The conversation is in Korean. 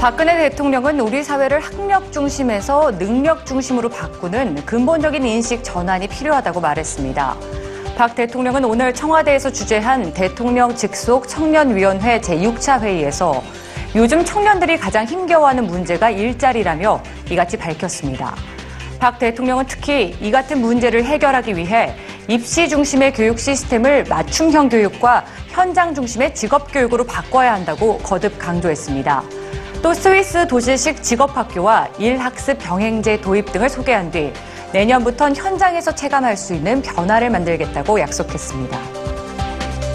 박근혜 대통령은 우리 사회를 학력 중심에서 능력 중심으로 바꾸는 근본적인 인식 전환이 필요하다고 말했습니다. 박 대통령은 오늘 청와대에서 주재한 대통령 직속 청년위원회 제6차 회의에서 요즘 청년들이 가장 힘겨워하는 문제가 일자리라며 이같이 밝혔습니다. 박 대통령은 특히 이 같은 문제를 해결하기 위해 입시 중심의 교육 시스템을 맞춤형 교육과 현장 중심의 직업 교육으로 바꿔야 한다고 거듭 강조했습니다. 또 스위스 도시식 직업학교와 일학습 병행제 도입 등을 소개한 뒤 내년부턴 현장에서 체감할 수 있는 변화를 만들겠다고 약속했습니다.